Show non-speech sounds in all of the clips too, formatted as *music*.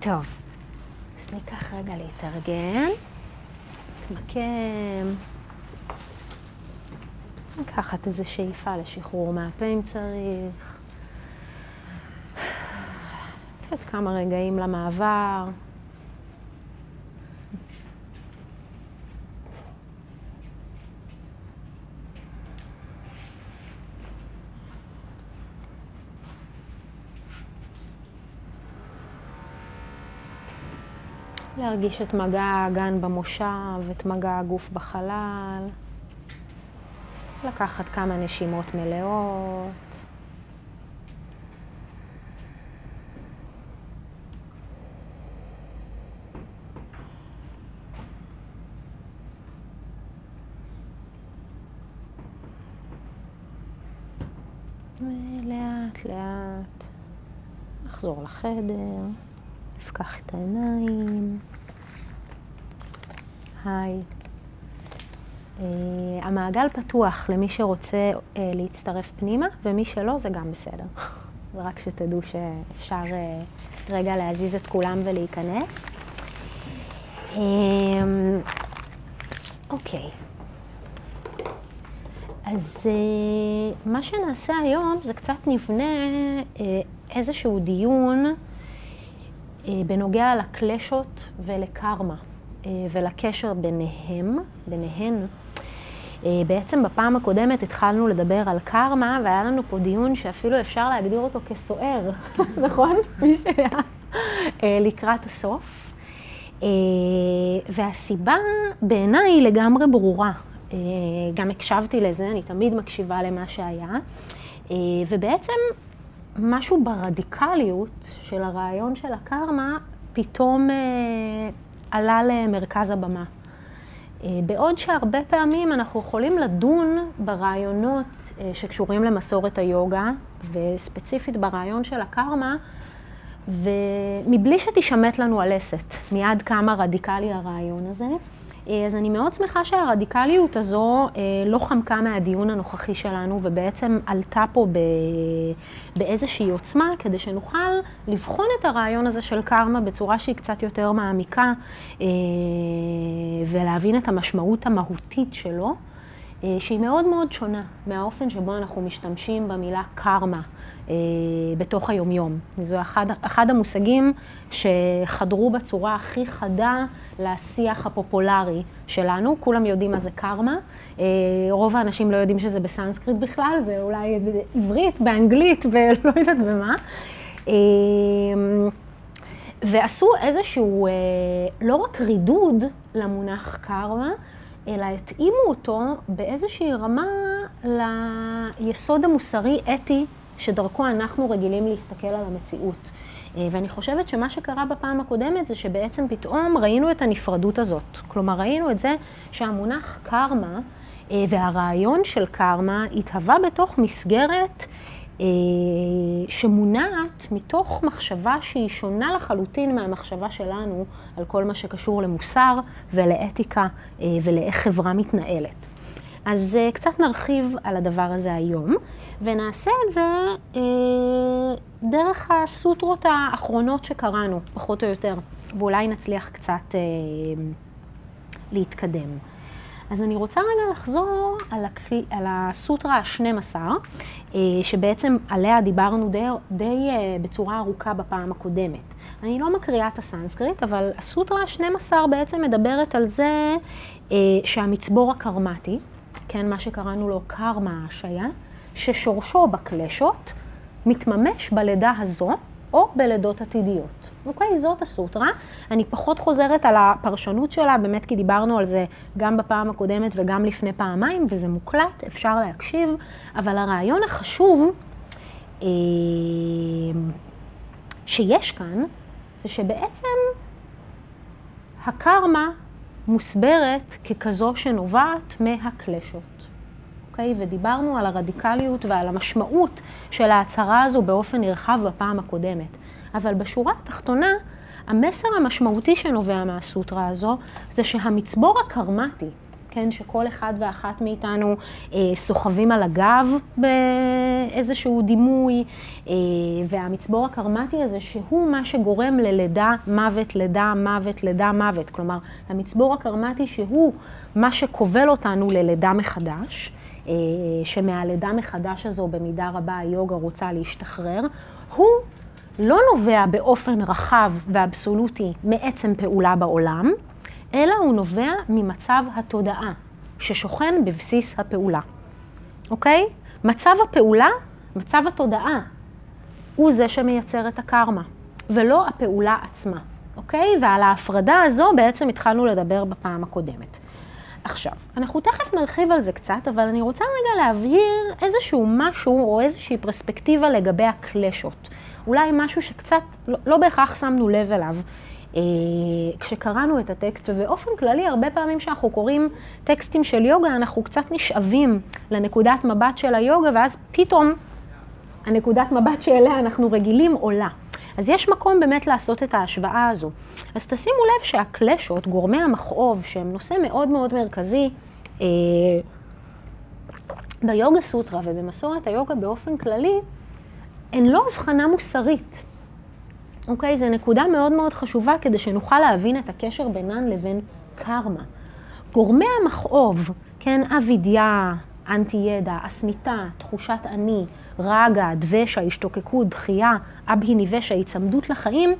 טוב, אז ניקח רגע להתארגן, נתמקם. לקחת איזו שאיפה לשחרור מהפה אם צריך. לתת כמה רגעים למעבר. להרגיש את מגע האגן במושב, את מגע הגוף בחלל. לקחת כמה נשימות מלאות. ולאט לאט נחזור לחדר, נפקח את העיניים. היי. Uh, המעגל פתוח למי שרוצה uh, להצטרף פנימה, ומי שלא זה גם בסדר. *laughs* ורק שתדעו שאפשר uh, רגע להזיז את כולם ולהיכנס. אוקיי. Um, okay. אז מה שנעשה היום זה קצת נבנה איזשהו דיון בנוגע לקלשות ולקרמה. ולקשר ביניהם, ביניהן. בעצם בפעם הקודמת התחלנו לדבר על קרמה, והיה לנו פה דיון שאפילו אפשר להגדיר אותו כסוער, *laughs* נכון? מי שהיה לקראת הסוף. והסיבה בעיניי היא לגמרי ברורה. גם הקשבתי לזה, אני תמיד מקשיבה למה שהיה. ובעצם משהו ברדיקליות של הרעיון של הקרמה פתאום עלה למרכז הבמה. בעוד שהרבה פעמים אנחנו יכולים לדון ברעיונות שקשורים למסורת היוגה, וספציפית ברעיון של הקרמה, ומבלי שתשמט לנו הלסת, מיד כמה רדיקלי הרעיון הזה. אז אני מאוד שמחה שהרדיקליות הזו לא חמקה מהדיון הנוכחי שלנו, ובעצם עלתה פה באיזושהי עוצמה, כדי שנוכל לבחון את הרעיון הזה של קרמה בצורה שהיא קצת יותר מעמיקה, ולהבין את המשמעות המהותית שלו, שהיא מאוד מאוד שונה מהאופן שבו אנחנו משתמשים במילה קרמה. בתוך היומיום. זה אחד, אחד המושגים שחדרו בצורה הכי חדה לשיח הפופולרי שלנו. כולם יודעים מה זה קרמה. רוב האנשים לא יודעים שזה בסנסקריט בכלל, זה אולי בעברית, באנגלית ולא יודעת במה. ועשו איזשהו, לא רק רידוד למונח קרמה, אלא התאימו אותו באיזושהי רמה ליסוד המוסרי-אתי שדרכו אנחנו רגילים להסתכל על המציאות. ואני חושבת שמה שקרה בפעם הקודמת זה שבעצם פתאום ראינו את הנפרדות הזאת. כלומר, ראינו את זה שהמונח קרמה והרעיון של קרמה התהווה בתוך מסגרת שמונעת מתוך מחשבה שהיא שונה לחלוטין מהמחשבה שלנו על כל מה שקשור למוסר ולאתיקה ולאיך חברה מתנהלת. אז קצת נרחיב על הדבר הזה היום, ונעשה את זה דרך הסוטרות האחרונות שקראנו, פחות או יותר, ואולי נצליח קצת להתקדם. אז אני רוצה רגע לחזור על, הקל... על הסוטרה ה-12, שבעצם עליה דיברנו די, די בצורה ארוכה בפעם הקודמת. אני לא מקריאה את הסנסקריט, אבל הסוטרה ה-12 בעצם מדברת על זה שהמצבור הקרמטי, כן, מה שקראנו לו קרמה ההשעיה, ששורשו בקלשות, מתממש בלידה הזו או בלידות עתידיות. אוקיי? זאת הסוטרה. אני פחות חוזרת על הפרשנות שלה, באמת כי דיברנו על זה גם בפעם הקודמת וגם לפני פעמיים, וזה מוקלט, אפשר להקשיב, אבל הרעיון החשוב אה, שיש כאן, זה שבעצם הקרמה מוסברת ככזו שנובעת מהקלשות. אוקיי? ודיברנו על הרדיקליות ועל המשמעות של ההצהרה הזו באופן נרחב בפעם הקודמת. אבל בשורה התחתונה, המסר המשמעותי שנובע מהסוטרה הזו, זה שהמצבור הקרמטי כן, שכל אחד ואחת מאיתנו אה, סוחבים על הגב באיזשהו דימוי, אה, והמצבור הקרמטי הזה, שהוא מה שגורם ללידה, מוות, לידה, מוות, לידה, מוות. כלומר, המצבור הקרמטי שהוא מה שכובל אותנו ללידה מחדש, אה, שמהלידה מחדש הזו במידה רבה היוגה רוצה להשתחרר, הוא לא נובע באופן רחב ואבסולוטי מעצם פעולה בעולם, אלא הוא נובע ממצב התודעה ששוכן בבסיס הפעולה, אוקיי? מצב הפעולה, מצב התודעה, הוא זה שמייצר את הקרמה, ולא הפעולה עצמה, אוקיי? ועל ההפרדה הזו בעצם התחלנו לדבר בפעם הקודמת. עכשיו, אנחנו תכף נרחיב על זה קצת, אבל אני רוצה רגע להבהיר איזשהו משהו או איזושהי פרספקטיבה לגבי הקלשות. אולי משהו שקצת לא, לא בהכרח שמנו לב אליו כשקראנו את הטקסט, ובאופן כללי, הרבה פעמים כשאנחנו קוראים טקסטים של יוגה, אנחנו קצת נשאבים לנקודת מבט של היוגה, ואז פתאום הנקודת מבט שאליה אנחנו רגילים עולה. אז יש מקום באמת לעשות את ההשוואה הזו. אז תשימו לב שהקלשות, גורמי המכאוב, שהם נושא מאוד מאוד מרכזי, אה, ביוגה סוטרה ובמסורת היוגה באופן כללי, הן לא הבחנה מוסרית. אוקיי? זו נקודה מאוד מאוד חשובה כדי שנוכל להבין את הקשר בינן לבין קרמה. גורמי המכאוב, כן, אבידיה, אנטי ידע, אסמיתה, תחושת אני, רגע, דבשה, השתוקקות, דחייה, אבהי ניבשה, היצמדות לחיים,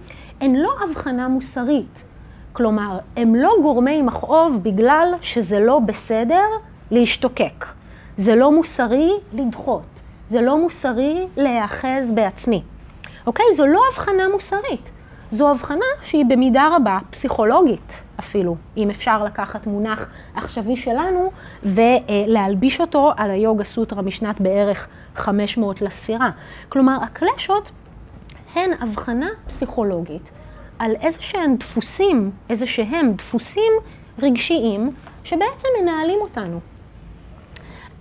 הן לא הבחנה מוסרית. כלומר, הם לא גורמי מכאוב בגלל שזה לא בסדר להשתוקק. זה לא מוסרי לדחות. זה לא מוסרי להיאחז בעצמי. אוקיי? זו לא הבחנה מוסרית. זו הבחנה שהיא במידה רבה פסיכולוגית אפילו, אם אפשר לקחת מונח עכשווי שלנו ולהלביש אותו על היוגה סוטרה משנת בערך 500 לספירה. כלומר, הקלשות הן הבחנה פסיכולוגית על איזה שהם דפוסים, איזה שהם דפוסים רגשיים שבעצם מנהלים אותנו.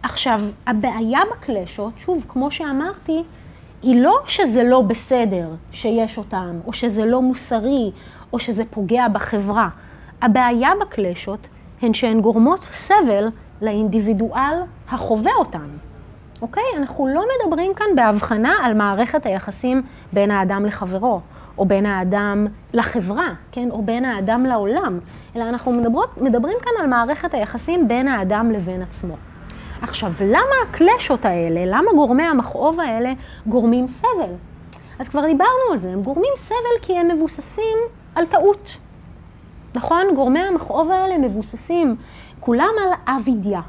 עכשיו, הבעיה בקלשות, שוב, כמו שאמרתי, היא לא שזה לא בסדר שיש אותם, או שזה לא מוסרי, או שזה פוגע בחברה. הבעיה בקלשות הן שהן גורמות סבל לאינדיבידואל החווה אותן. אוקיי? אנחנו לא מדברים כאן בהבחנה על מערכת היחסים בין האדם לחברו, או בין האדם לחברה, כן? או בין האדם לעולם, אלא אנחנו מדברות, מדברים כאן על מערכת היחסים בין האדם לבין עצמו. עכשיו, למה הקלשות האלה, למה גורמי המכאוב האלה גורמים סבל? אז כבר דיברנו על זה, הם גורמים סבל כי הם מבוססים על טעות. נכון? גורמי המכאוב האלה מבוססים כולם על אבידיה,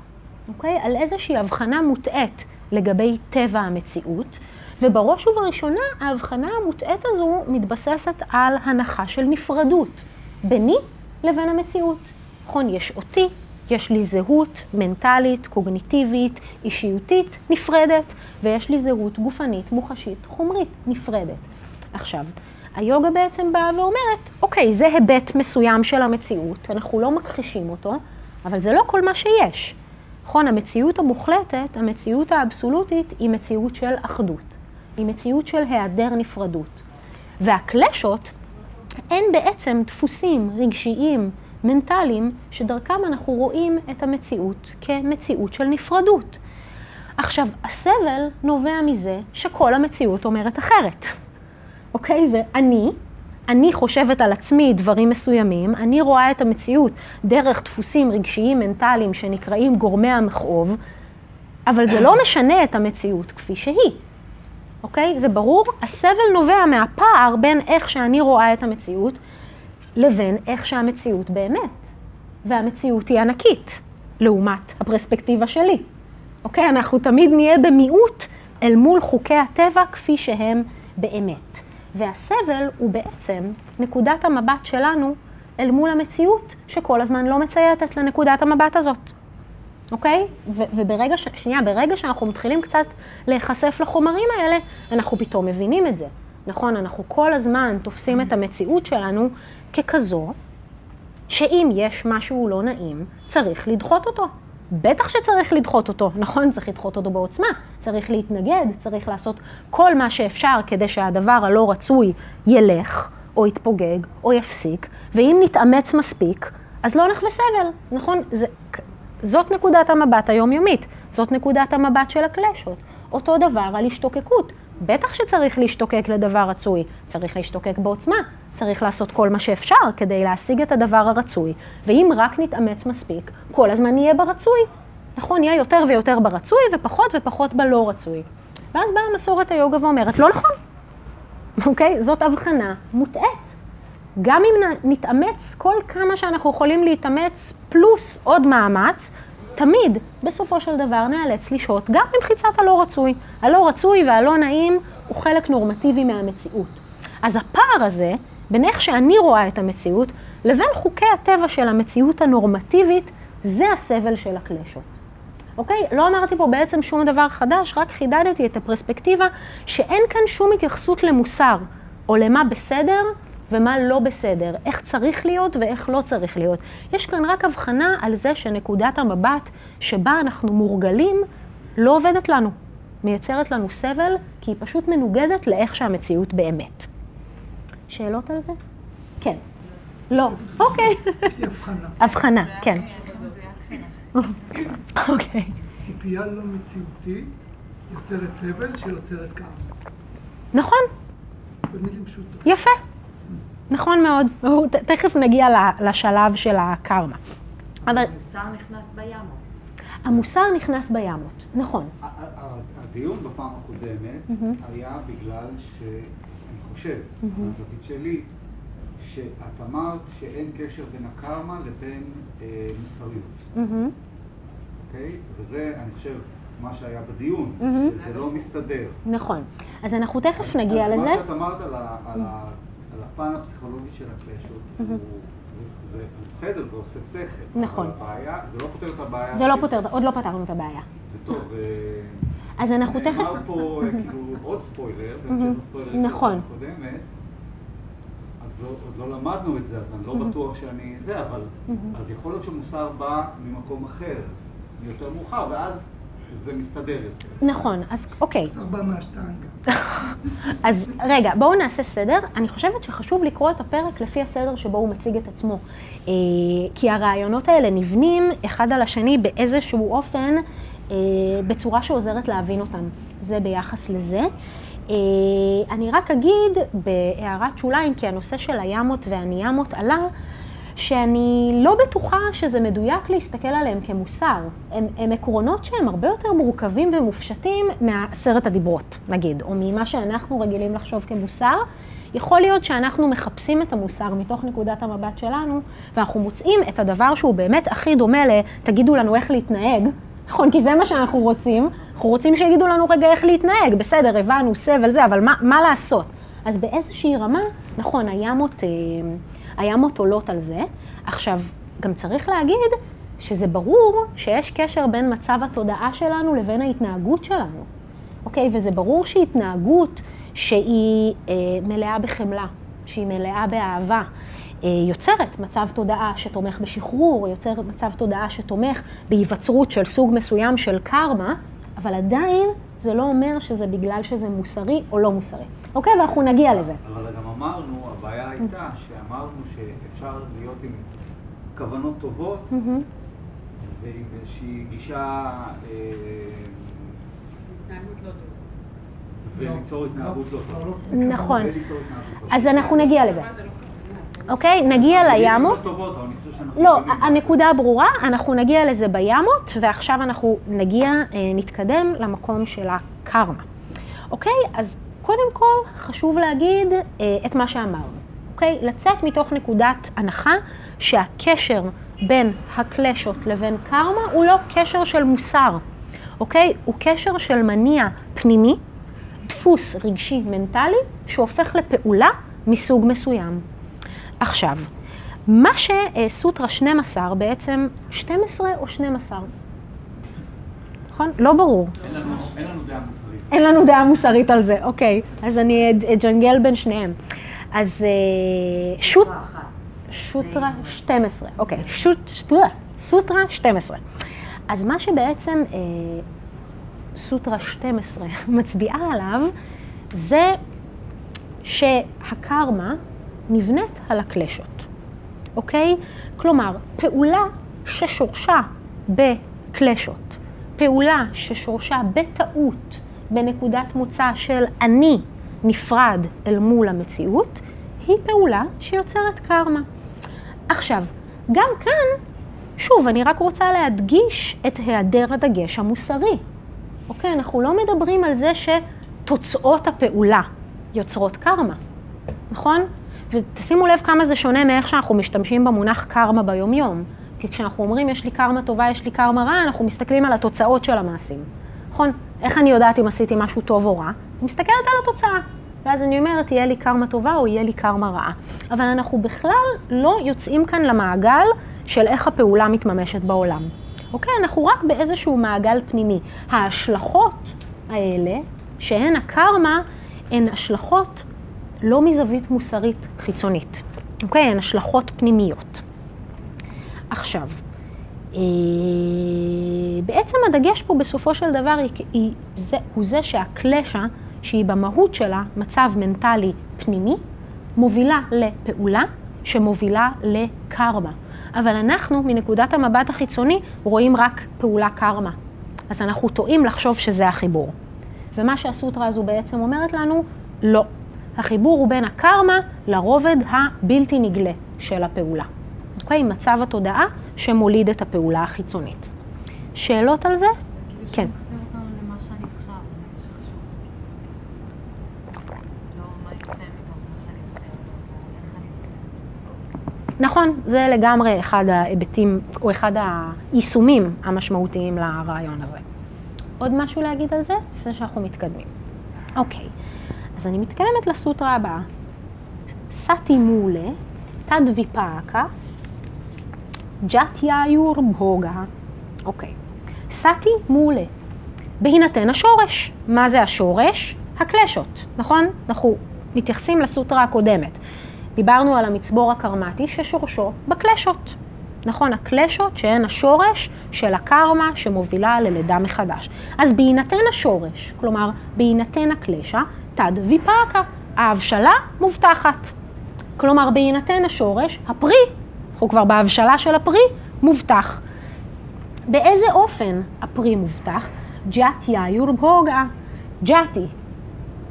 אוקיי? על איזושהי הבחנה מוטעית לגבי טבע המציאות, ובראש ובראשונה ההבחנה המוטעית הזו מתבססת על הנחה של נפרדות ביני לבין המציאות. נכון? יש אותי, יש לי זהות מנטלית, קוגניטיבית, אישיותית נפרדת, ויש לי זהות גופנית, מוחשית, חומרית נפרדת. עכשיו, היוגה בעצם באה ואומרת, אוקיי, זה היבט מסוים של המציאות, אנחנו לא מכחישים אותו, אבל זה לא כל מה שיש. נכון, המציאות המוחלטת, המציאות האבסולוטית, היא מציאות של אחדות. היא מציאות של היעדר נפרדות. והקלשות הן בעצם דפוסים רגשיים, מנטליים, שדרכם אנחנו רואים את המציאות כמציאות של נפרדות. עכשיו, הסבל נובע מזה שכל המציאות אומרת אחרת. אוקיי? זה אני, אני חושבת על עצמי דברים מסוימים, אני רואה את המציאות דרך דפוסים רגשיים מנטליים שנקראים גורמי המכאוב, אבל זה לא משנה את המציאות כפי שהיא. אוקיי? זה ברור? הסבל נובע מהפער בין איך שאני רואה את המציאות לבין איך שהמציאות באמת. והמציאות היא ענקית, לעומת הפרספקטיבה שלי. אוקיי? אנחנו תמיד נהיה במיעוט אל מול חוקי הטבע כפי שהם באמת. והסבל הוא בעצם נקודת המבט שלנו אל מול המציאות, שכל הזמן לא מצייתת לנקודת המבט הזאת. אוקיי? ו- וברגע ש... שנייה, ברגע שאנחנו מתחילים קצת להיחשף לחומרים האלה, אנחנו פתאום מבינים את זה. נכון, אנחנו כל הזמן תופסים את המציאות שלנו ככזו, שאם יש משהו לא נעים, צריך לדחות אותו. בטח שצריך לדחות אותו, נכון? צריך לדחות אותו בעוצמה, צריך להתנגד, צריך לעשות כל מה שאפשר כדי שהדבר הלא רצוי ילך, או יתפוגג, או יפסיק, ואם נתאמץ מספיק, אז לא נחווה סבל, נכון? זה, זאת נקודת המבט היומיומית, זאת נקודת המבט של הקלשות. אותו דבר על השתוקקות. בטח שצריך להשתוקק לדבר רצוי, צריך להשתוקק בעוצמה, צריך לעשות כל מה שאפשר כדי להשיג את הדבר הרצוי, ואם רק נתאמץ מספיק, כל הזמן נהיה ברצוי. נכון, נהיה יותר ויותר ברצוי ופחות ופחות בלא רצוי. ואז באה מסורת היוגה ואומרת, לא נכון, אוקיי? זאת הבחנה מוטעית. גם אם נתאמץ כל כמה שאנחנו יכולים להתאמץ, פלוס עוד מאמץ, תמיד, בסופו של דבר, נאלץ לשהות גם במחיצת הלא רצוי. הלא רצוי והלא נעים הוא חלק נורמטיבי מהמציאות. אז הפער הזה, בין איך שאני רואה את המציאות, לבין חוקי הטבע של המציאות הנורמטיבית, זה הסבל של הקלשות. אוקיי? לא אמרתי פה בעצם שום דבר חדש, רק חידדתי את הפרספקטיבה שאין כאן שום התייחסות למוסר, או למה בסדר ומה לא בסדר, איך צריך להיות ואיך לא צריך להיות. יש כאן רק הבחנה על זה שנקודת המבט שבה אנחנו מורגלים לא עובדת לנו, מייצרת לנו סבל, כי היא פשוט מנוגדת לאיך שהמציאות באמת. שאלות על זה? כן. לא. אוקיי. יש לי הבחנה. הבחנה, כן. אוקיי. ציפייה לא מציאותית יוצרת סבל שיוצרת כמה. נכון, במילים פשוטות. יפה. נכון מאוד. תכף נגיע ל- לשלב של הקרמה. אבל המוסר נכנס בימות. המוסר נכנס בימות, נכון. הדיון בפעם הקודמת. היה בגלל שאני חושב. מהזווית שלי, שאת אמרת שאין קשר בין הקרמה לבין אה, מוסריות. אוקיי? וזה, אני חושב, מה שהיה בדיון, מהמם. שזה לא מסתדר. נכון. אז אנחנו תכף נגיע אז לזה. מה שאת אמרת על, על הפן הפסיכולוגי של הקלשות, זה, בסדר, זה עושה שכל. נכון. אבל הבעיה, זה לא פותר את הבעיה. זה לא פותר, עוד לא פתרנו את הבעיה. זה טוב. אה, אז אנחנו תכף... נאמר פה אה, כאילו עוד ספוילר, נכון. הקודמת, אז לא, עוד לא למדנו את זה, אז אני לא בטוח שאני זה, אבל אז יכול להיות שמוסר בא ממקום אחר, יותר מאוחר, ואז זה מסתדר יותר. נכון, אז אוקיי. ארבע מהשטנגה. *laughs* אז רגע, בואו נעשה סדר. אני חושבת שחשוב לקרוא את הפרק לפי הסדר שבו הוא מציג את עצמו. אה, כי הרעיונות האלה נבנים אחד על השני באיזשהו אופן, אה, בצורה שעוזרת להבין אותם. זה ביחס לזה. אה, אני רק אגיד בהערת שוליים, כי הנושא של הימות והניאמות עלה, שאני לא בטוחה שזה מדויק להסתכל עליהם כמוסר. הם, הם עקרונות שהם הרבה יותר מורכבים ומופשטים מעשרת הדיברות, נגיד, או ממה שאנחנו רגילים לחשוב כמוסר. יכול להיות שאנחנו מחפשים את המוסר מתוך נקודת המבט שלנו, ואנחנו מוצאים את הדבר שהוא באמת הכי דומה ל... תגידו לנו איך להתנהג, נכון? כי זה מה שאנחנו רוצים. אנחנו רוצים שיגידו לנו רגע איך להתנהג. בסדר, הבנו, סבל זה, אבל מה, מה לעשות? אז באיזושהי רמה, נכון, הימות, אה, הימות עולות על זה. עכשיו, גם צריך להגיד שזה ברור שיש קשר בין מצב התודעה שלנו לבין ההתנהגות שלנו. אוקיי? וזה ברור שהתנהגות שהיא אה, מלאה בחמלה, שהיא מלאה באהבה, אה, יוצרת מצב תודעה שתומך בשחרור, יוצרת מצב תודעה שתומך בהיווצרות של סוג מסוים של קרמה, אבל עדיין זה לא אומר שזה בגלל שזה מוסרי או לא מוסרי. אוקיי? ואנחנו נגיע לזה. אבל גם אמרנו, הבעיה הייתה שאמרנו שאפשר להיות עם כוונות טובות. ועם איזושהי גישה אה, התנהגות לא טובה. וליצור התנהגות לא טובה. נכון. לא אז. אנחנו נגיע לזה. מה זה לא כוונה? אוקיי? נגיע לימות. לא. הנקודה ברורה, אנחנו נגיע לזה בימות, ועכשיו אנחנו נגיע, אה, נתקדם למקום של הקרמה. אוקיי? אז קודם כל חשוב להגיד אה, את מה שאמרנו, אוקיי? לצאת מתוך נקודת הנחה שהקשר בין הקלשות לבין קרמה הוא לא קשר של מוסר, אוקיי? הוא קשר של מניע פנימי, דפוס רגשי מנטלי, שהופך לפעולה מסוג מסוים. עכשיו, מה שסוטרה 12 בעצם, 12 או 12? נכון? לא ברור. אין לנו- אין לנו דעה מוסרית. אין לנו דעה מוסרית על זה, אוקיי. אז אני אג'נגל בין שניהם. אז אה, שוט... שוטרה 12, אוקיי, שוט, סוטרה 12. אז מה שבעצם אה, סוטרה 12 *laughs* מצביעה עליו, זה שהקרמה נבנית על הקלשות, אוקיי? כלומר, פעולה ששורשה בקלשות, פעולה ששורשה בטעות בנקודת מוצא של אני נפרד אל מול המציאות, היא פעולה שיוצרת קרמה. עכשיו, גם כאן, שוב, אני רק רוצה להדגיש את היעדר הדגש המוסרי. אוקיי? אנחנו לא מדברים על זה שתוצאות הפעולה יוצרות קרמה, נכון? ותשימו לב כמה זה שונה מאיך שאנחנו משתמשים במונח קרמה ביומיום. כי כשאנחנו אומרים יש לי קרמה טובה, יש לי קרמה רעה, אנחנו מסתכלים על התוצאות של המעשים. נכון? איך אני יודעת אם עשיתי משהו טוב או רע? אני מסתכלת על התוצאה. ואז אני אומרת, יהיה לי קרמה טובה או יהיה לי קרמה רעה. אבל אנחנו בכלל לא יוצאים כאן למעגל של איך הפעולה מתממשת בעולם. אוקיי? אנחנו רק באיזשהו מעגל פנימי. ההשלכות האלה, שהן הקרמה, הן השלכות לא מזווית מוסרית חיצונית. אוקיי? הן השלכות פנימיות. עכשיו, אה, בעצם הדגש פה בסופו של דבר היא, היא, זה, הוא זה שהקלשה, שהיא במהות שלה מצב מנטלי פנימי, מובילה לפעולה שמובילה לקרמה. אבל אנחנו, מנקודת המבט החיצוני, רואים רק פעולה קרמה. אז אנחנו טועים לחשוב שזה החיבור. ומה שהסוטרה הזו בעצם אומרת לנו, לא. החיבור הוא בין הקרמה לרובד הבלתי נגלה של הפעולה. אוקיי? מצב התודעה שמוליד את הפעולה החיצונית. שאלות על זה? כן. כאילו שחשוב. לא. נכון, זה לגמרי אחד ההיבטים, או אחד היישומים המשמעותיים לרעיון הזה. עוד משהו להגיד על זה? לפני שאנחנו מתקדמים. אוקיי, אז אני מתקדמת לסוטרה הבאה. סאטי מולה, תד ויפאקה, ג'ת יאיור בוגה. אוקיי. סאטי מולה. בהינתן השורש. מה זה השורש? הקלשות, נכון? אנחנו מתייחסים לסוטרה הקודמת. דיברנו על המצבור הקרמטי ששורשו בקלשות. נכון, הקלשות שהן השורש של הקרמה שמובילה ללידה מחדש. אז בהינתן השורש, כלומר בהינתן הקלשה, תד ויפאקה, ההבשלה מובטחת. כלומר בהינתן השורש, הפרי, אנחנו כבר בהבשלה של הפרי, מובטח. באיזה אופן הפרי מובטח? ג'אטיה יורבהוגה. ג'אטי,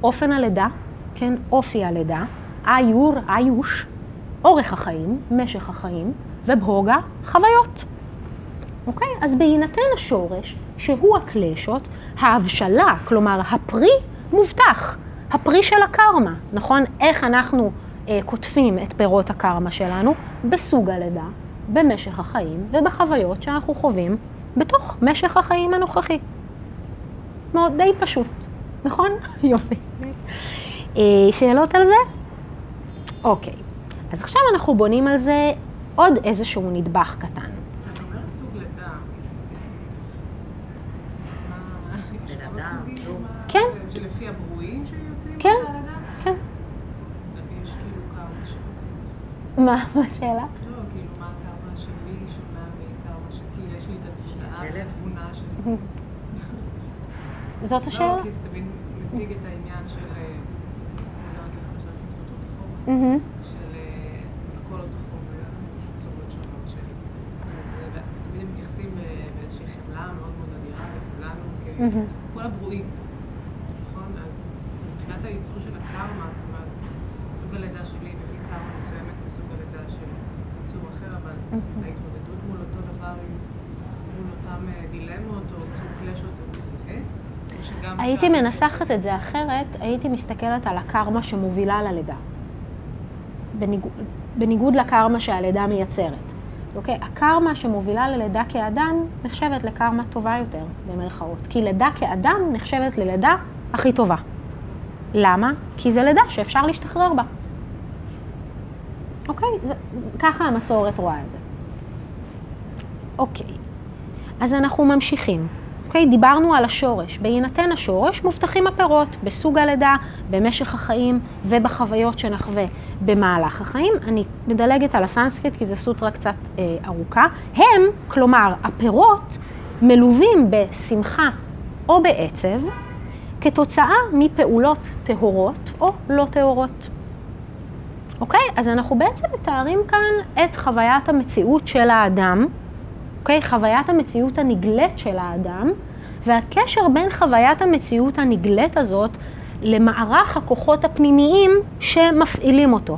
אופן הלידה, כן, אופי הלידה, איור, איוש, אורך החיים, משך החיים, ובהוגה, חוויות. אוקיי? אז בהינתן השורש, שהוא הקלשות, ההבשלה, כלומר הפרי, מובטח. הפרי של הקרמה, נכון? איך אנחנו אה, קוטפים את פירות הקרמה שלנו? בסוג הלידה, במשך החיים ובחוויות שאנחנו חווים בתוך משך החיים הנוכחי. מאוד די פשוט, נכון? *laughs* יופי. אה, שאלות על זה? אוקיי, אז עכשיו אנחנו בונים על זה עוד איזשהו נדבך קטן. את כן. כן. כאילו. מה מה השאלה? לא, כאילו. *laughs* זאת השאלה? לא, כי זה תמיד מציג את העניין של... אה, חוזרת ל-5,000 סוטות החומר. מהמם. של אה, הכל אותו חומר, פשוט צורות שונות של... אז אה, תמיד הם מתייחסים באיזושהי חמלה מאוד מאוד אדירה לכולנו. ככל הברואים, נכון? אז מבחינת הייצור של הקרמה, זאת אומרת, סוג הלידה שלי קרמה מסוימת מסוג הלידה של ייצור אחר, אבל מהמם. ההתמודדות מול אותו דבר, מול אותם אה, דילמות או ייצור קלשות, הוא זהה? הייתי שם- מנסחת את זה אחרת, הייתי מסתכלת על הקרמה שמובילה ללידה. בניגוד, בניגוד לקרמה שהלידה מייצרת. אוקיי? הקרמה שמובילה ללידה כאדם נחשבת לקרמה טובה יותר, במרכאות. כי לידה כאדם נחשבת ללידה הכי טובה. למה? כי זה לידה שאפשר להשתחרר בה. אוקיי? זה, זה, ככה המסורת רואה את זה. אוקיי, אז אנחנו ממשיכים. אוקיי, דיברנו על השורש. בהינתן השורש מובטחים הפירות בסוג הלידה, במשך החיים ובחוויות שנחווה במהלך החיים. אני מדלגת על הסנסקריט כי זו סוטרה קצת אה, ארוכה. הם, כלומר הפירות, מלווים בשמחה או בעצב כתוצאה מפעולות טהורות או לא טהורות. אוקיי? אז אנחנו בעצם מתארים כאן את חוויית המציאות של האדם אוקיי? חוויית המציאות הנגלית של האדם, והקשר בין חוויית המציאות הנגלית הזאת למערך הכוחות הפנימיים שמפעילים אותו.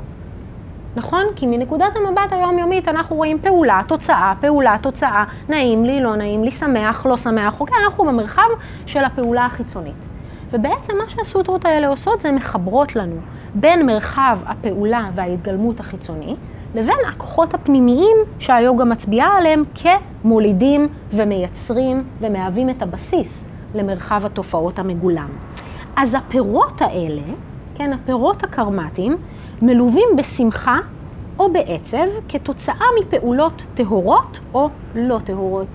נכון? כי מנקודת המבט היומיומית אנחנו רואים פעולה, תוצאה, פעולה, תוצאה, נעים לי, לא נעים לי, שמח, לא שמח, אוקיי? אנחנו במרחב של הפעולה החיצונית. ובעצם מה שהסוטרות האלה עושות זה מחברות לנו בין מרחב הפעולה וההתגלמות החיצוני לבין הכוחות הפנימיים שהיוגה מצביעה עליהם כמולידים ומייצרים ומהווים את הבסיס למרחב התופעות המגולם. אז הפירות האלה, כן, הפירות הקרמטיים, מלווים בשמחה או בעצב כתוצאה מפעולות טהורות או לא טהורות.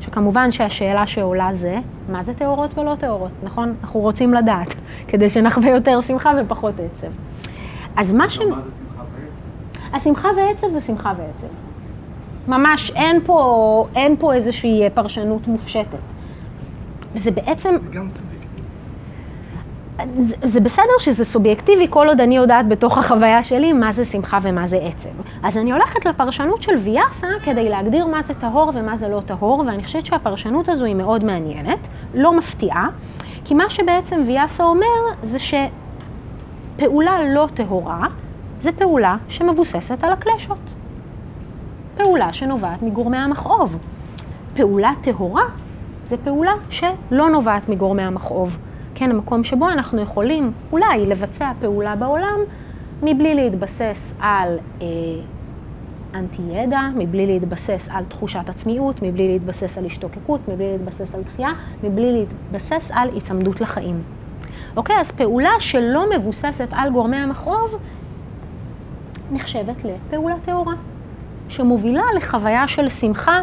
שכמובן שהשאלה שעולה זה, מה זה טהורות ולא טהורות, נכון? אנחנו רוצים לדעת, כדי שנחווה יותר שמחה ופחות עצב. אז מה ש... מה זה שמחה בעצם? השמחה ועצב זה שמחה ועצב. ממש אין פה, אין פה איזושהי פרשנות מופשטת. וזה בעצם, זה גם. זה, זה בסדר שזה סובייקטיבי כל עוד אני יודעת בתוך החוויה שלי מה זה שמחה ומה זה עצב. אז אני הולכת לפרשנות של ויאסה כדי להגדיר מה זה טהור ומה זה לא טהור, ואני חושבת שהפרשנות הזו היא מאוד מעניינת, לא מפתיעה, כי מה שבעצם ויאסה אומר זה שפעולה לא טהורה זה פעולה שמבוססת על הקלשות. פעולה שנובעת מגורמי המכאוב. פעולה טהורה זה פעולה שלא נובעת מגורמי המכאוב. כן, המקום שבו אנחנו יכולים אולי לבצע פעולה בעולם מבלי להתבסס על אה, אנטי ידע, מבלי להתבסס על תחושת עצמיות, מבלי להתבסס על השתוקקות, מבלי להתבסס על דחייה, מבלי להתבסס על היצמדות לחיים. אוקיי, אז פעולה שלא מבוססת על גורמי המכאוב נחשבת לפעולה טהורה, שמובילה לחוויה של שמחה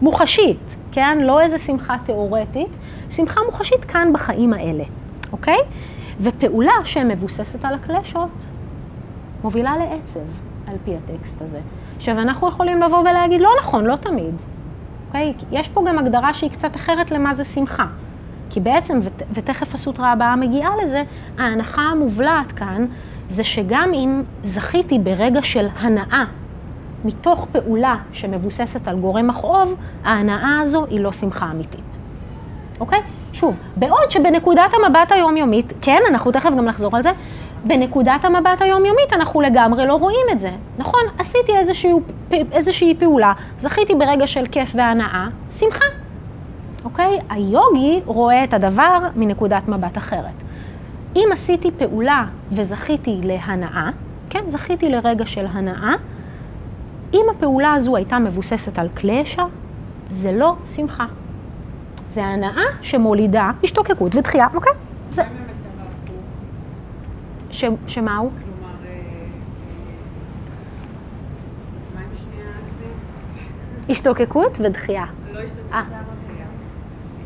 מוחשית, כן? לא איזה שמחה תיאורטית, שמחה מוחשית כאן בחיים האלה, אוקיי? ופעולה שמבוססת על הקלשות מובילה לעצב, על פי הטקסט הזה. עכשיו, אנחנו יכולים לבוא ולהגיד, לא נכון, לא תמיד, אוקיי? יש פה גם הגדרה שהיא קצת אחרת למה זה שמחה. כי בעצם, ות, ותכף הסוטרה הבאה מגיעה לזה, ההנחה המובלעת כאן זה שגם אם זכיתי ברגע של הנאה מתוך פעולה שמבוססת על גורם מכאוב, ההנאה הזו היא לא שמחה אמיתית. אוקיי? שוב, בעוד שבנקודת המבט היומיומית, כן, אנחנו תכף גם נחזור על זה, בנקודת המבט היומיומית אנחנו לגמרי לא רואים את זה. נכון, עשיתי איזשהו, איזושהי פעולה, זכיתי ברגע של כיף והנאה, שמחה. אוקיי? היוגי רואה את הדבר מנקודת מבט אחרת. אם עשיתי פעולה וזכיתי להנאה, כן, זכיתי לרגע של הנאה, אם הפעולה הזו הייתה מבוססת על קלאשה, זה לא שמחה. זה הנאה שמולידה השתוקקות ודחייה, אוקיי? זה... ש... שמה הוא? אה, אה? השתוקקות ודחייה. לא השתתפות אה.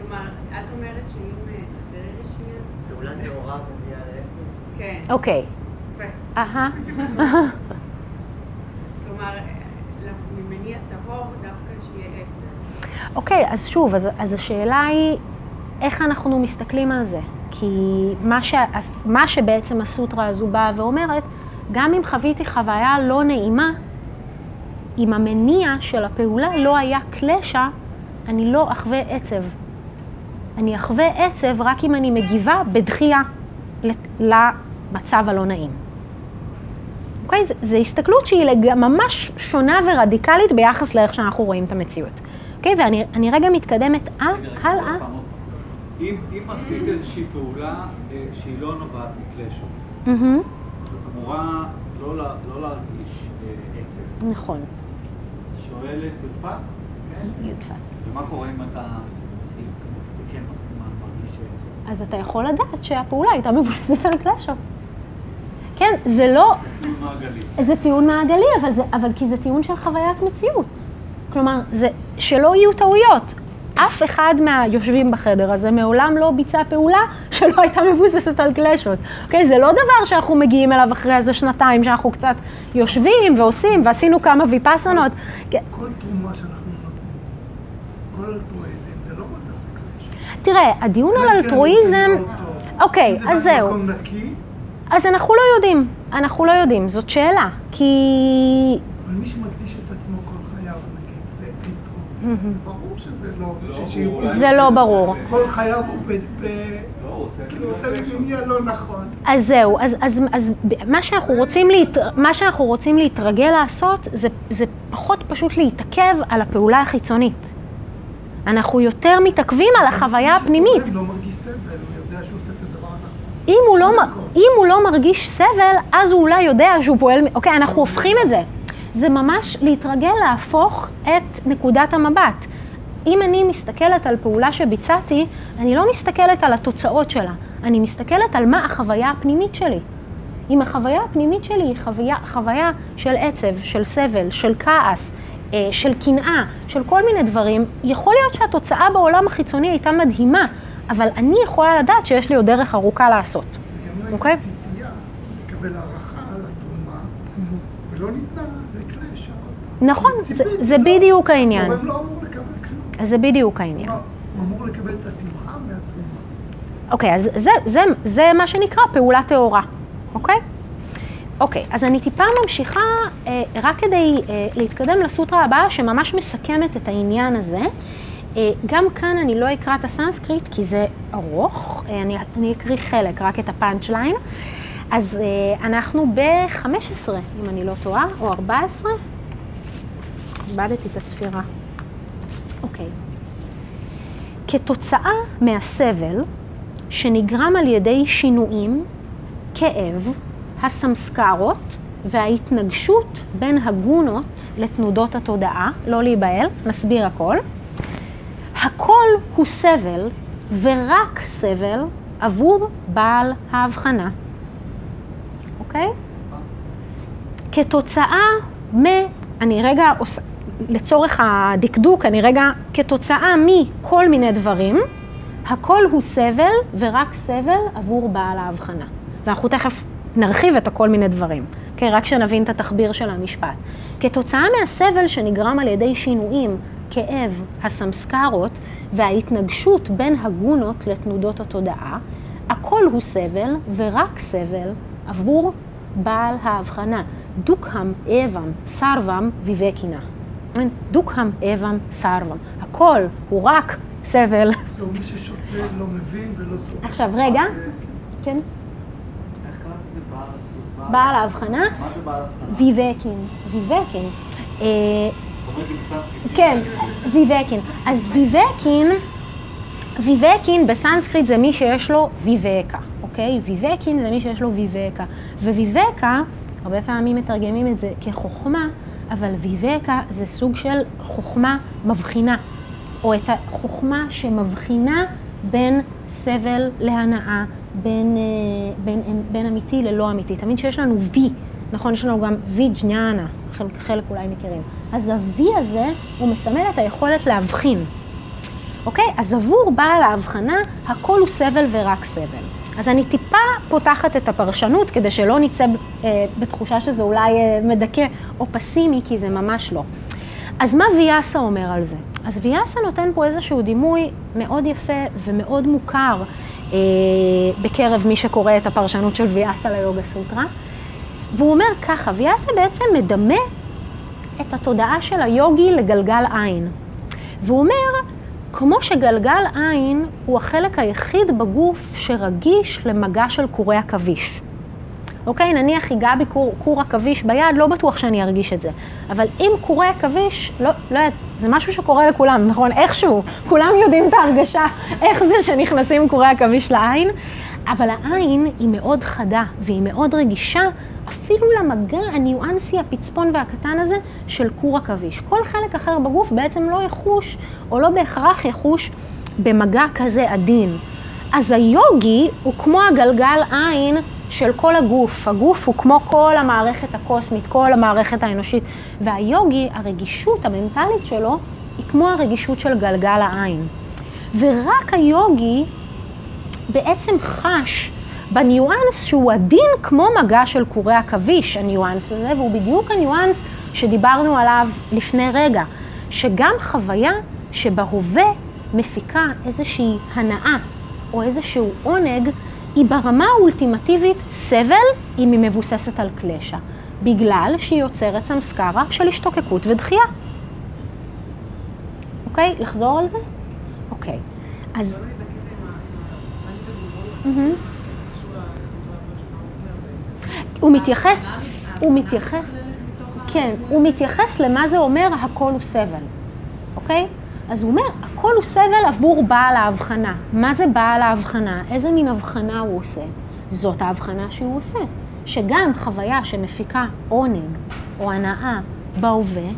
כלומר, את אומרת שאם... פעולה טהורה מביאה לעצם? כן. אוקיי. יפה. אהה. *laughs* כלומר, טהור דווקא שיהיה עצם. אוקיי, אז שוב, אז, אז השאלה היא איך אנחנו מסתכלים על זה. כי מה, ש, מה שבעצם הסוטרה הזו באה ואומרת, גם אם חוויתי חוויה לא נעימה, אם המניע של הפעולה לא היה קלשה, אני לא אחווה עצב. אני אחווה עצב רק אם אני מגיבה בדחייה למצב הלא נעים. אוקיי? זו הסתכלות שהיא לג... ממש שונה ורדיקלית ביחס לאיך שאנחנו רואים את המציאות. אוקיי? ואני רגע מתקדמת אה, הלאה. אם אם עשית איזושהי פעולה אה, שהיא לא נובעת מקלשות, מהמם, את אמורה לא לא להרגיש אה, עצב. נכון, שואלת י"פ, כן? יודפת. ומה קורה אם אתה כן מרגיש עצב? אז אתה יכול לדעת שהפעולה הייתה מבוססת על קלאשות. כן, זה לא, זה טיעון מעגלי. זה טיעון מעגלי, אבל, זה, אבל כי זה טיעון של חוויית מציאות. כלומר, זה שלא יהיו טעויות. אף אחד מהיושבים בחדר הזה מעולם לא ביצע פעולה *laughs* שלא הייתה מבוססת על קלאשות. אוקיי? זה לא דבר שאנחנו מגיעים אליו אחרי איזה שנתיים, שאנחנו קצת יושבים ועושים, ועשינו כמה ויפאסנות. כן, כל תרומה שאנחנו נותנים, כל אלטרואיזם, זה לא מבוסס על קלאש. תראה, הדיון על כן, אלטרואיזם, זה לא. אוקיי, אם זה אז בא זהו. אז אנחנו לא יודעים, אנחנו לא יודעים, זאת שאלה. כי אבל מי שמקדיש את עצמו כל חייו, נגיד, לפתרון, זה ברור שזה לא... לא זה לא ברור. כל חייו הוא לא, כאילו עושה לי בקשר. מניע לא נכון. אז זהו, אז, אז, אז ב- מה, שאנחנו רוצים להת... מה שאנחנו רוצים להתרגל לעשות זה, זה פחות פשוט להתעכב על הפעולה החיצונית. אנחנו יותר מתעכבים על החוויה מי הפנימית. לא מרגיש סבל, הוא יודע שהוא עושה. אם הוא, לא. אם הוא לא מרגיש סבל, אז הוא אולי יודע שהוא פועל... אוקיי, אנחנו הופכים את זה. זה ממש להתרגל להפוך את נקודת המבט. אם אני מסתכלת על פעולה שביצעתי, אני לא מסתכלת על התוצאות שלה, אני מסתכלת על מה החוויה הפנימית שלי. אם החוויה הפנימית שלי היא חוויה, חוויה של עצב, של סבל, של כעס, אה, של קנאה, של כל מיני דברים, יכול להיות שהתוצאה בעולם החיצוני הייתה מדהימה, אבל אני יכולה לדעת שיש לי עוד דרך ארוכה לעשות. אוקיי. נכון, זה, בדיוק העניין. לא זה בדיוק העניין. הוא אמור לקבל את השמחה מהתרומה. אוקיי, אז זה, זה, זה מה שנקרא פעולה טהורה, אוקיי? אוקיי, אז אני טיפה ממשיכה אה, רק כדי אה, להתקדם לסוטרה הבאה שממש מסכמת את העניין הזה. אה, גם כאן אני לא אקרא את הסנסקריט כי זה ארוך, אה, אני, אני אקריא חלק, רק את הפאנצ' ליין. אז אה, אנחנו ב-15, אם אני לא טועה, או 14. איבדתי את הספירה. אוקיי. כתוצאה מהסבל שנגרם על ידי שינויים, כאב, הסמסקרות וההתנגשות בין הגונות לתנודות התודעה, לא להיבהל, נסביר הכל. הכל הוא סבל ורק סבל עבור בעל ההבחנה, אוקיי? כתוצאה מ... אני רגע עושה... לצורך הדקדוק, אני רגע, כתוצאה מכל מיני דברים, הכל הוא סבל ורק סבל עבור בעל ההבחנה. ואנחנו תכף נרחיב את הכל מיני דברים, אוקיי? רק שנבין את התחביר של המשפט. כתוצאה מהסבל שנגרם על ידי שינויים, כאב, הסמסקרות וההתנגשות בין הגונות לתנודות התודעה, הכל הוא סבל ורק סבל עבור בעל ההבחנה. דוקהם אבם סרבם ויבקינה. כן? דוקהם אבם סרבם. הכל הוא רק סבל. זהו, מי ששותה לא מבין ולא סובל. עכשיו, רגע. כן? בעל- ההבחנה, מה זה בעל הבחנה? ויבקין. ויבקין. כן, ויבקין. אז ויבקין, ויבקין בסנסקריט זה מי שיש לו ויבקה, אוקיי? ויבקין זה מי שיש לו ויבקה. וויבקה, הרבה פעמים מתרגמים את זה כחוכמה, אבל ויבקה זה סוג של חוכמה מבחינה, או את החוכמה שמבחינה בין סבל להנאה, בין, אה, בין, בין אמיתי ללא אמיתי. תמיד שיש לנו וי, נכון? יש לנו גם וי ג'ניאנה, חלק, חלק אולי מכירים. אז ה-V הזה, הוא מסמל את היכולת להבחין. אוקיי? אז עבור בעל ההבחנה, הכל הוא סבל ורק סבל. אז אני טיפה פותחת את הפרשנות כדי שלא נצא אה, בתחושה שזה אולי אה, מדכא או פסימי, כי זה ממש לא. אז מה ויאסה אומר על זה? אז ויאסה נותן פה איזשהו דימוי מאוד יפה ומאוד מוכר אה, בקרב מי שקורא את הפרשנות של ויאסה ליוגה סוטרה. והוא אומר ככה, ויאסה בעצם מדמה את התודעה של היוגי לגלגל עין. והוא אומר, כמו שגלגל עין הוא החלק היחיד בגוף שרגיש למגע של קורי עכביש. אוקיי, נניח ייגע בי קור, עכביש ביד, לא בטוח שאני ארגיש את זה. אבל אם קורי עכביש, לא, לא יודעת, זה משהו שקורה לכולם, נכון? איכשהו, כולם יודעים את ההרגשה, איך זה שנכנסים קורי עכביש לעין. אבל העין היא מאוד חדה והיא מאוד רגישה, אפילו למגע הניואנסי, הפצפון והקטן הזה של קור עכביש. כל חלק אחר בגוף בעצם לא יחוש, או לא בהכרח יחוש, במגע כזה עדין. אז היוגי הוא כמו הגלגל עין של כל הגוף. הגוף הוא כמו כל המערכת הקוסמית, כל המערכת האנושית. והיוגי, הרגישות המנטלית שלו, היא כמו הרגישות של גלגל העין. ורק היוגי בעצם חש בניואנס שהוא עדין כמו מגע של קורי עכביש, הניואנס הזה, והוא בדיוק הניואנס שדיברנו עליו לפני רגע, שגם חוויה שבהווה מפיקה איזושהי הנאה או איזשהו עונג, היא ברמה האולטימטיבית סבל אם היא מבוססת על קלשה, בגלל שהיא יוצרת סמסקרה של השתוקקות ודחייה. אוקיי? לחזור על זה? אוקיי. אז... לא להתעכב עם ה- עם ה- מה זה בזימון? מהמם. זה קשור לסיטואציות שמה הוא מתייחס, הוא מתייחס, כן, הוא מתייחס למה זה אומר הכל הוא סבל, אוקיי? אז הוא אומר, הכל הוא סבל עבור בעל ההבחנה. מה זה בעל ההבחנה? איזה מין הבחנה הוא עושה? זאת ההבחנה שהוא עושה. שגם חוויה שמפיקה עונג או הנאה בהווה,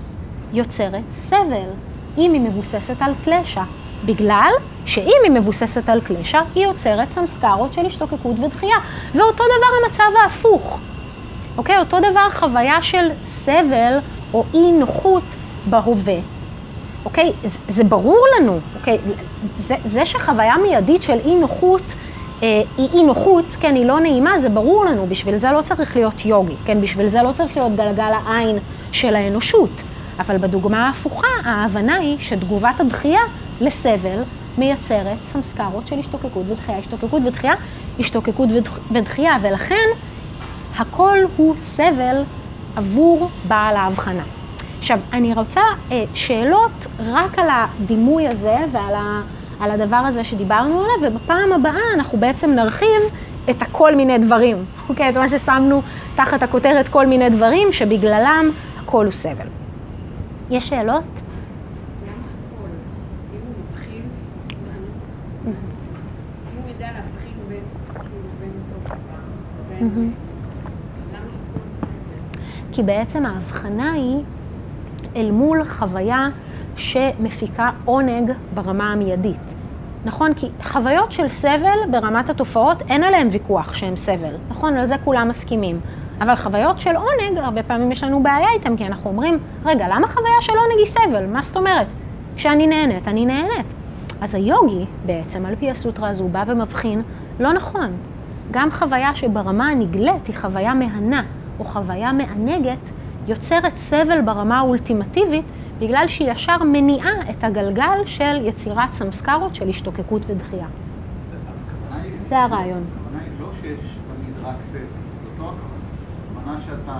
יוצרת סבל, אם היא מבוססת על קלשה. בגלל שאם היא מבוססת על קלשה, היא יוצרת סמסקרות של השתוקקות ודחייה. ואותו דבר המצב ההפוך. אוקיי? אותו דבר חוויה של סבל או אי נוחות בהווה. אוקיי? זה, זה ברור לנו, אוקיי? זה, זה שחוויה מיידית של אי נוחות אה, היא אי נוחות, כן, היא לא נעימה, זה ברור לנו, בשביל זה לא צריך להיות יוגי, כן? בשביל זה לא צריך להיות גלגל העין של האנושות. אבל בדוגמה ההפוכה, ההבנה היא שתגובת הדחייה לסבל מייצרת סמסקרות של השתוקקות ודחייה, השתוקקות ודחייה, השתוקקות ודח- ודחייה, ולכן הכל הוא סבל עבור בעל ההבחנה. עכשיו, אני רוצה אה, שאלות רק על הדימוי הזה ועל ה, על הדבר הזה שדיברנו עליו, ובפעם הבאה אנחנו בעצם נרחיב את הכל מיני דברים, *laughs* אוקיי? את מה ששמנו תחת הכותרת כל מיני דברים, שבגללם הכל הוא סבל. יש שאלות? למה הכל? אם הוא מבחין, אם הוא יודע להבחין בין, כאילו, בין אותו דבר, בין... מהמם. למה הכל בסדר? כי בעצם ההבחנה היא אל מול חוויה שמפיקה עונג ברמה המיידית. נכון? כי חוויות של סבל ברמת התופעות, אין עליהן ויכוח שהן סבל. נכון? על זה כולם מסכימים. אבל חוויות של עונג, הרבה פעמים יש לנו בעיה איתן, כי אנחנו אומרים, רגע, למה חוויה של עונג היא סבל? מה זאת אומרת? כשאני נהנית, אני נהנית. אז היוגי בעצם, על פי הסוטרה הזו, בא ומבחין, לא נכון. גם חוויה שברמה הנגלית היא חוויה מהנה או חוויה מענגת, יוצרת סבל ברמה האולטימטיבית, בגלל שהיא ישר מניעה את הגלגל של יצירת סמסקרות של השתוקקות ודחייה. זה הרעיון. הכוונה היא לא שיש תמיד רק סבל, זאת לא הכוונה. הכוונה שאתה,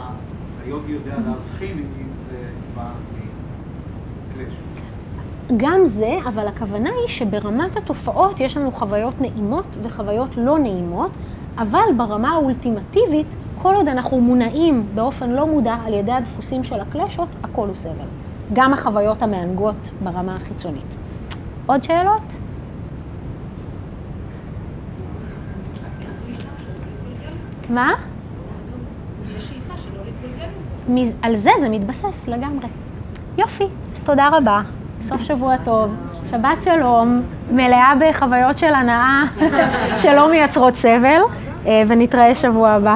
היוגי יודע להבחין אם זה בא מקלש. גם זה, אבל הכוונה היא שברמת התופעות יש לנו חוויות נעימות וחוויות לא נעימות, אבל ברמה האולטימטיבית, כל עוד אנחנו מונעים באופן לא מודע על ידי הדפוסים של הקלשות, הכל הוא סבל. גם החוויות המענגות ברמה החיצונית. עוד שאלות? מה? על זה זה מתבסס לגמרי. יופי, אז תודה רבה. סוף שבוע טוב, שבת שלום, מלאה בחוויות של הנאה שלא מייצרות סבל, אה, ונתראה שבוע הבא.